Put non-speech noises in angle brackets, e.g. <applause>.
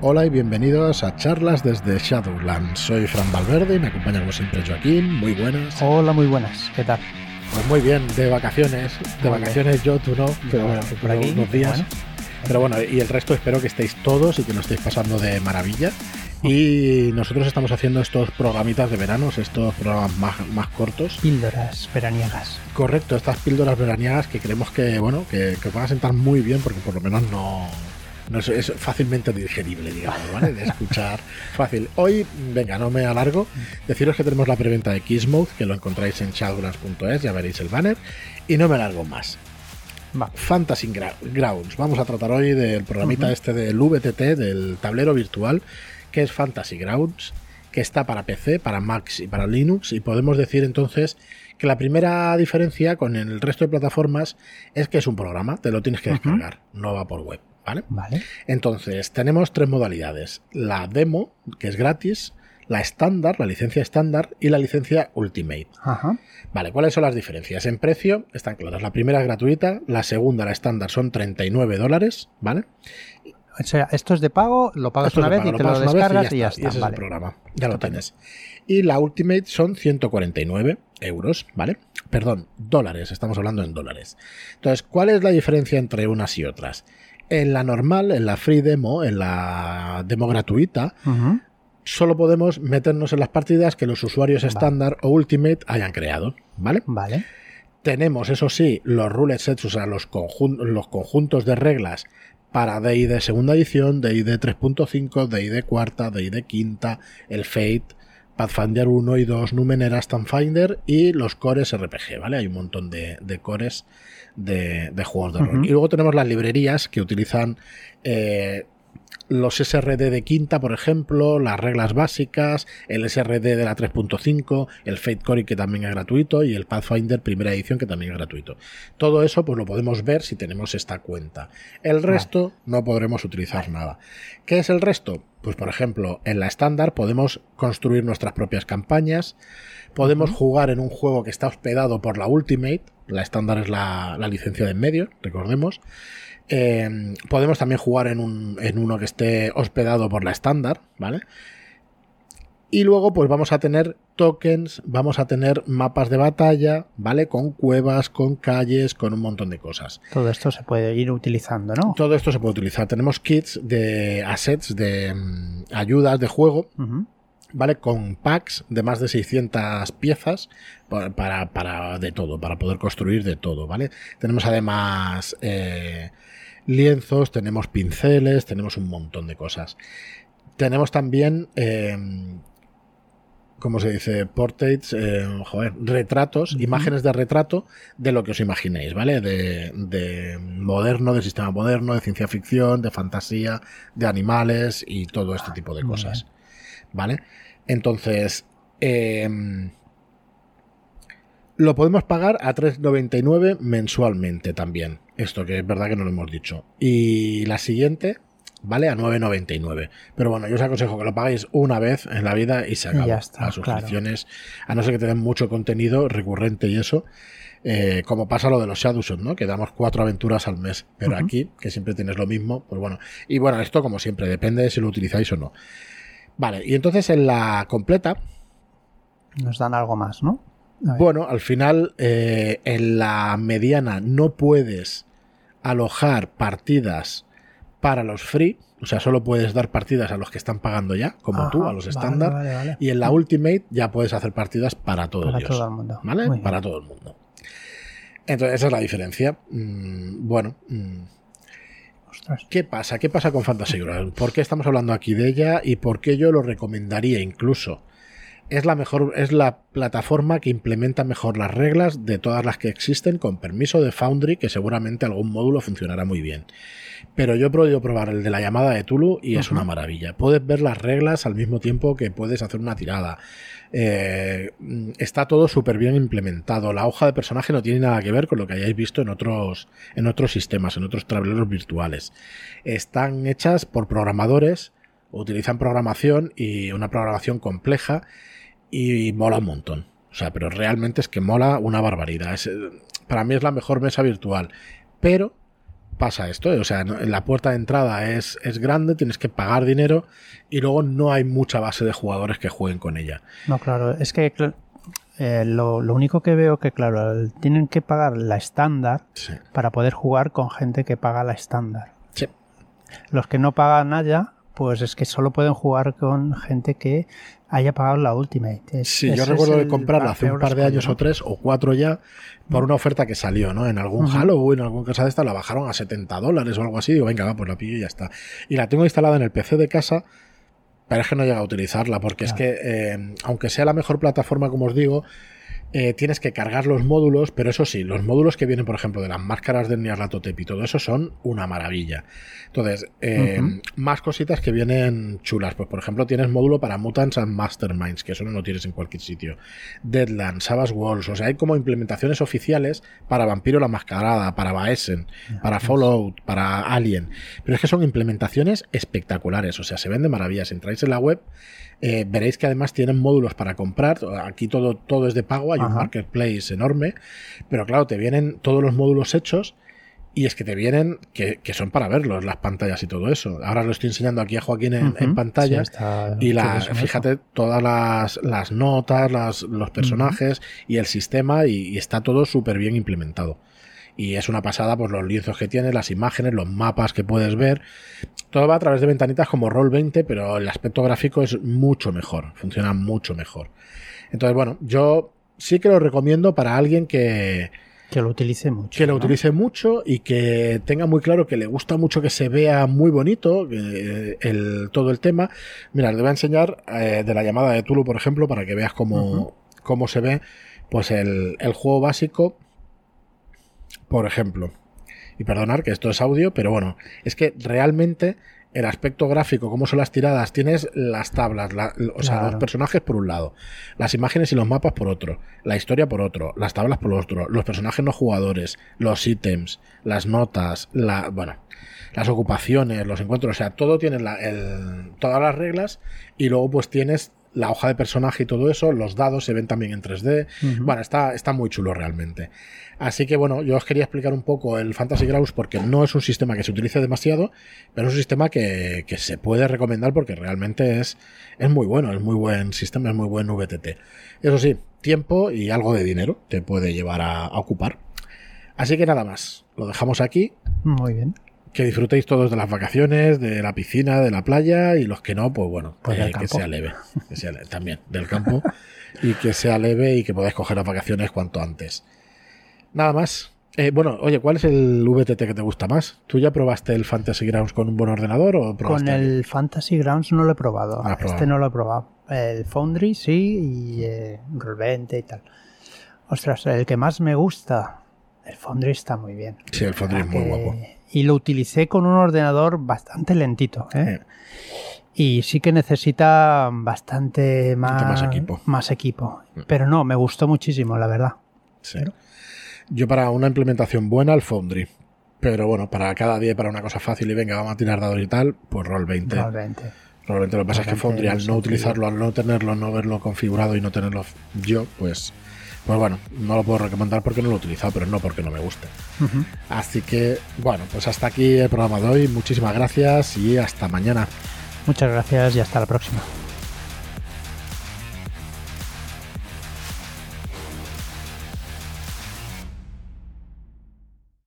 Hola y bienvenidos a charlas desde Shadowlands. Soy Fran Valverde y me acompaña como siempre Joaquín. Muy buenas. Hola, muy buenas. ¿Qué tal? Pues muy bien, de vacaciones. De Muy vacaciones yo, tú no, pero bueno, por aquí, unos días. bueno. Pero bueno, y el resto espero que estéis todos y que lo estéis pasando de maravilla. Y nosotros estamos haciendo estos programitas de veranos, estos programas más, más cortos. Píldoras veraniegas. Correcto, estas píldoras veraniegas que creemos que, bueno, que, que os van a sentar muy bien porque por lo menos no, no es, es fácilmente digerible, digamos, ¿vale? De escuchar <laughs> fácil. Hoy, venga, no me alargo. Deciros que tenemos la preventa de Kissmouth, que lo encontráis en shadowlands.es, ya veréis el banner. Y no me alargo más. Va. Fantasy Grounds. Vamos a tratar hoy del programita este del VTT, del tablero virtual, que es Fantasy Grounds, que está para PC, para Mac y para Linux. Y podemos decir entonces que la primera diferencia con el resto de plataformas es que es un programa, te lo tienes que descargar, no va por web, ¿vale? Vale. Entonces, tenemos tres modalidades. La demo, que es gratis, la estándar, la licencia estándar y la licencia Ultimate. Ajá. Vale, ¿cuáles son las diferencias? En precio están claras. La primera es gratuita, la segunda, la estándar, son 39 dólares, ¿vale? O sea, esto es de pago, lo pagas Esto una vez pago, y te lo descargas y ya Y está. es Vale. el programa, ya lo tienes. Y la Ultimate son 149 euros, ¿vale? Perdón, dólares, estamos hablando en dólares. Entonces, ¿cuál es la diferencia entre unas y otras? En la normal, en la free demo, en la demo gratuita, solo podemos meternos en las partidas que los usuarios Vale. estándar o Ultimate hayan creado, ¿vale? Vale. Tenemos, eso sí, los rule sets, o sea, los, conjun- los conjuntos de reglas para DD segunda edición, DD 3.5, DD cuarta, DD quinta, el Fate, Pathfinder 1 y 2, Numenera, Finder y los cores RPG, ¿vale? Hay un montón de, de cores de, de juegos de rol. Y luego tenemos las librerías que utilizan eh, los SRD de quinta, por ejemplo, las reglas básicas, el SRD de la 3.5, el Fate Core que también es gratuito y el Pathfinder primera edición que también es gratuito. Todo eso pues lo podemos ver si tenemos esta cuenta. El resto no podremos utilizar nada. ¿Qué es el resto? Pues por ejemplo, en la estándar podemos construir nuestras propias campañas, podemos jugar en un juego que está hospedado por la Ultimate, la estándar es la, la licencia de en medio, recordemos. Eh, podemos también jugar en, un, en uno que esté hospedado por la estándar, ¿vale? Y luego, pues vamos a tener tokens, vamos a tener mapas de batalla, ¿vale? Con cuevas, con calles, con un montón de cosas. Todo esto se puede ir utilizando, ¿no? Todo esto se puede utilizar. Tenemos kits de assets, de mm, ayudas de juego. ¿Vale? Con packs de más de 600 piezas pa- para, para de todo, para poder construir de todo, ¿vale? Tenemos además eh, lienzos, tenemos pinceles, tenemos un montón de cosas. Tenemos también, eh, ¿cómo se dice? Portraits, eh, joder, retratos, imágenes de retrato de lo que os imaginéis, ¿vale? De, de moderno, de sistema moderno, de ciencia ficción, de fantasía, de animales y todo este tipo de cosas. ¿Vale? Entonces, em, lo podemos pagar a 3,99 mensualmente también. Esto que es verdad que no lo hemos dicho. Y la siguiente vale a 9,99. Pero bueno, yo os aconsejo que lo paguéis una vez en la vida y se acabó. ya está, Las claro. suscripciones, a no ser que te den mucho contenido recurrente y eso. eh, como pasa lo de los Shadowson, ¿no? Que damos cuatro aventuras al mes. Pero aquí, que siempre tienes lo mismo, pues bueno. Y bueno, esto como siempre, depende de si lo utilizáis o no. Vale, y entonces en la completa, Nos dan algo más, ¿no? Bueno, al final eh, en la mediana no puedes alojar partidas para los free, o sea, solo puedes dar partidas a los que están pagando ya, como tú, a los vale, estándar. vale, vale. Y en la Ultimate ya puedes hacer partidas para todo Para Dios. todo el mundo. ¿Vale? Muy bien. Para todo el mundo. Entonces, esa es la diferencia. Mm, bueno, mm, ¿Qué pasa? ¿Qué pasa con Fantasy? ¿Por qué estamos hablando aquí de ella y por qué yo lo recomendaría incluso? Es la mejor, es la plataforma que implementa mejor las reglas de todas las que existen con permiso de Foundry, que seguramente algún módulo funcionará muy bien. Pero yo he podido probar el de la llamada de Tulu y es una maravilla. Puedes ver las reglas al mismo tiempo que puedes hacer una tirada. Eh, está todo súper bien implementado. La hoja de personaje no tiene nada que ver con lo que hayáis visto en otros, en otros sistemas, en otros tableros virtuales. Están hechas por programadores, utilizan programación y una programación compleja y mola un montón. O sea, pero realmente es que mola una barbaridad. Es, eh, para mí es la mejor mesa virtual. Pero pasa esto. ¿eh? O sea, la puerta de entrada es, es grande, tienes que pagar dinero y luego no hay mucha base de jugadores que jueguen con ella. No, claro, es que eh, lo, único que veo que, claro, tienen que pagar la estándar para poder jugar con gente que paga la estándar. Sí. Los que no pagan nada, pues es que solo pueden jugar con gente que haya pagado la Ultimate. sí, yo recuerdo de comprarla hace un par de años o tres o cuatro ya por una oferta que salió, ¿no? En algún Halloween, en alguna cosa de esta, la bajaron a 70 dólares o algo así. Digo, venga, va, pues la pillo y ya está. Y la tengo instalada en el PC de casa, pero es que no llega a utilizarla, porque es que, eh, aunque sea la mejor plataforma, como os digo, eh, tienes que cargar los módulos, pero eso sí, los módulos que vienen, por ejemplo, de las máscaras del Nyarlathotep y todo eso son una maravilla. Entonces, eh, más cositas que vienen chulas. Pues, por ejemplo, tienes módulo para Mutants and Masterminds, que eso no lo tienes en cualquier sitio. Deadland, Savage Walls, o sea, hay como implementaciones oficiales para Vampiro la Mascarada, para Baesen, para Fallout, para Alien. Pero es que son implementaciones espectaculares, o sea, se ven de maravillas. Entráis en la web eh, veréis que además tienen módulos para comprar. Aquí todo, todo es de pago, hay un marketplace enorme. Pero claro, te vienen todos los módulos hechos. Y es que te vienen que, son para verlos, las pantallas y todo eso. Ahora lo estoy enseñando aquí a Joaquín en, pantalla. y la, fíjate, todas las, notas, los personajes y el sistema, y está todo súper bien implementado y es una pasada pues los lienzos que tiene, las imágenes, los mapas que puedes ver. Todo va a través de ventanitas como Roll 20, pero el aspecto gráfico es mucho mejor, funciona mucho mejor. Entonces, bueno, yo sí que lo recomiendo para alguien que que lo utilice mucho. Que lo utilice mucho y que tenga muy claro que le gusta mucho que se vea muy bonito el, todo el tema. Mira, le voy a enseñar eh, de la llamada de Tulu, por ejemplo, para que veas cómo, cómo se ve pues el, el juego básico por ejemplo. Y perdonar que esto es audio, pero bueno, es que realmente el aspecto gráfico, cómo son las tiradas, tienes las tablas, o sea, los personajes por un lado, las imágenes y los mapas por otro, la historia por otro, las tablas por otro, los personajes no jugadores, los ítems, las notas, la, bueno, las ocupaciones, los encuentros, o sea, todo tiene todas las reglas y luego pues tienes la hoja de personaje y todo eso, los dados se ven también en 3D. Bueno, está, está muy chulo realmente. Así que bueno, yo os quería explicar un poco el Fantasy Grouse porque no es un sistema que se utilice demasiado, pero es un sistema que, se puede recomendar porque realmente es, es muy bueno, es muy buen sistema, es muy buen VTT. Eso sí, tiempo y algo de dinero te puede llevar a, ocupar. Así que nada más, lo dejamos aquí. Muy bien que disfrutéis todos de las vacaciones, de la piscina, de la playa y los que no, pues bueno, pues eh, que sea leve, que sea leve, también del campo y que sea leve y que podáis coger las vacaciones cuanto antes. Nada más. Eh, bueno, oye, ¿cuál es el VTT que te gusta más? ¿Tú ya probaste el Fantasy Grounds con un buen ordenador o Con el Fantasy Grounds no lo he probado. este no lo he probado. El Foundry sí y eh, Roll20 y tal. Ostras, el que más me gusta, el Foundry está muy bien. Sí, el Foundry es muy guapo. Y lo utilicé con un ordenador bastante lentito. ¿eh? Y sí que necesita bastante más, más equipo. Más equipo. Mm. Pero no, me gustó muchísimo, la verdad. Sí. Yo para una implementación buena, el Foundry. Pero bueno, para cada día, para una cosa fácil y venga, vamos a tirar dados y tal, pues Roll 20. Roll 20. Roll 20. Lo que pasa es que Foundry, al no utilizarlo, al no tenerlo, no verlo configurado y no tenerlo yo, pues, pues bueno, no lo puedo recomendar porque no lo he utilizado, pero no porque no me guste. Así que, bueno, pues hasta aquí el programa de hoy. Muchísimas gracias y hasta mañana. Muchas gracias y hasta la próxima.